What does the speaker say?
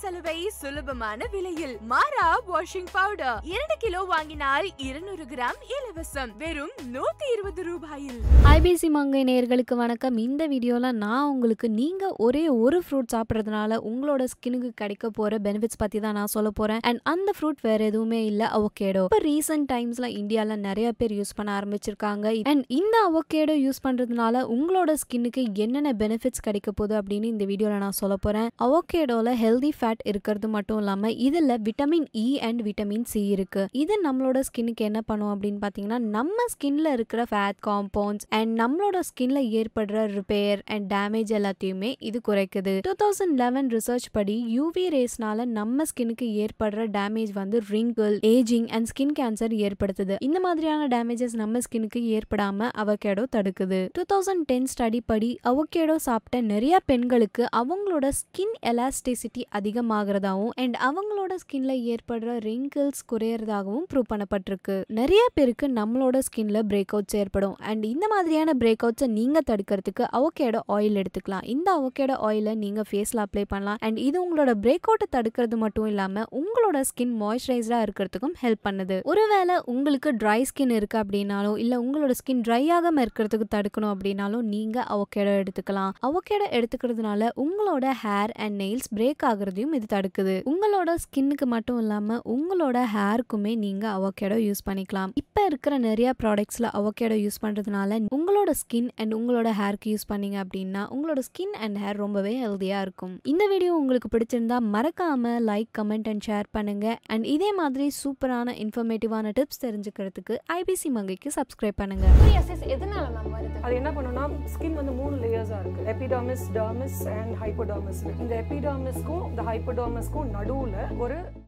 சலுகை சுலபமான விலையில். மாரா வாஷிங் பவுடர் இரண்டு கிலோ வாங்கினால் இருநூறு கிராம் இலவசம். வெறும் நூத்தி இருபது ரூபாயில். ஐபிசி மங்கை நேர்களுக்கு வணக்கம். இந்த வீடியோல நான் உங்களுக்கு நீங்க ஒரே ஒரு ஃப்ரூட் சாப்பிட்றதுனால உங்களோட ஸ்கின்னுக்கு கிடைக்க போற பெனிஃபிட்ஸ் பத்தி தான் நான் சொல்ல போறேன். அண்ட் அந்த ஃப்ரூட் வேற எதுவுமே இல்லை அவகேடோ இப்போ ரீசெண்ட் டைம்ஸ்ல இந்தியால நிறைய பேர் யூஸ் பண்ண ஆரம்பிச்சிருக்காங்க. அண்ட் இந்த அவகேடோ யூஸ் பண்றதுனால உங்களோட ஸ்கின்னுக்கு என்னென்ன பெனிஃபிட்ஸ் கிடைக்க போகுது அப்படின்னு இந்த வீடியோல நான் சொல்ல போறேன். அவகேடோல ஹெல்தி ஃபேட் இருக்கிறது மட்டும் இல்லாமல் இதில் vitamin E e and vitamin C இருக்குது இது நம்மளோட ஸ்கின்னுக்கு என்ன பண்ணும் அப்படின்னு பார்த்தீங்கன்னா நம்ம ஸ்கின்ல இருக்கிற ஃபேட் காம்பவுண்ட்ஸ் அண்ட் நம்மளோட ஸ்கின்ல ஏற்படுற ரிப்பேர் அண்ட் டேமேஜ் எல்லாத்தையுமே இது குறைக்குது. டூ தௌசண்ட் லெவன் ரிசர்ச் படி யூவி ரேஸ்னால நம்ம ஸ்கின்னுக்கு ஏற்படுற டேமேஜ் வந்து wrinkle ageing and skin cancer ஏற்படுத்துது. இந்த மாதிரியான டேமேஜஸ் நம்ம ஸ்கின்னுக்கு ஏற்படாம அவகேடோ தடுக்குது. டூ தௌசண்ட் டென் ஸ்டடி படி அவகேடோ சாப்பிட்ட நிறைய பெண்களுக்கு அவங்களோட ஸ்கின் எலாஸ்டிசிட்டி அதிகமாகிறதாவும் அண்ட் அவங்களோட ஸ்கின்ல ஏற்படுற ரிங்கிள்ஸ் குறையறதாகவும் ப்ரூவ் பண்ணப்பட்டிருக்கு. நிறைய பேருக்கு நம்மளோட ஸ்கின்ல பிரேக் அவுட்ஸ் ஏற்படும். அண்ட் இந்த மாதிரியான பிரேக் அவுட்ஸை நீங்க தடுக்கிறதுக்கு அவகேடோ ஆயில் எடுத்துக்கலாம். இந்த அவகேடோ ஆயிலை நீங்க ஃபேஸ்ல அப்ளை பண்ணலாம். அண்ட் இது உங்களோட பிரேக் அவுட்டை தடுக்கிறது மட்டும் இல்லாம உங்களோட ஸ்கின் மாய்ஸ்சரைஸ்டா இருக்கிறதுக்கும் ஹெல்ப் பண்ணுது. ஒருவேளை உங்களுக்கு ட்ரை ஸ்கின் இருக்கு அப்படின்னாலும் இல்ல உங்களோட ஸ்கின் ட்ரை ஆகாம இருக்கிறதுக்கு தடுக்கணும் அப்படின்னாலும் நீங்க அவகேடோ எடுத்துக்கலாம். அவகேடோ எடுத்துக்கிறதுனால உங்களோட ஹேர் அண்ட் நெயில்ஸ் பிரேக் ஆகுறதையும் இது தடுக்குது. உங்களோட ஸ்கின்னுக்கு மட்டும் இல்லாம உங்களோட ஹேருக்குமே நீங்க அவகேடோ யூஸ் பண்ணிக்கலாம். இப்ப இருக்கிற நிறைய ப்ராடக்ட்ஸ்ல அவகேடோ யூஸ் பண்றதுனால உங்களோட ஸ்கின் அண்ட் உங்களோட ஹேருக்கு யூஸ் பண்ணீங்க அப்படின்னா உங்களோட ஸ்கின் அண்ட் ஹேர் ரொம்பவே ஹெல்தியா இருக்கும். இந்த வீடியோ உங்களுக்கு பிடிச்சிருந்தா மறக்காம லைக் கமெண்ட் அண்ட் ஷேர் பண்ணுங்க. அண்ட் இதே மாதிரி சூப்பரான இன்ஃபர்மேட்டிவான டிப்ஸ் தெரிஞ்சுக்கிறதுக்கு ஐபிசி மங்கைக்கு சப்ஸ்கிரைப் பண்ணுங்க. சோரியாசிஸ் எதனால மேம் வருது? அது என்ன பண்ணுன்னா ஸ்கின் வந்து மூணு லேயர்ஸா இருக்கு. எபிடர்மிஸ் டர்மிஸ் அண்ட் ஹைப்போடர்மிஸ் இந்த எபிடர்மிஸ்க்கும் இந்த ஹைப்படோமஸ்க்கும் நடுவில் ஒரு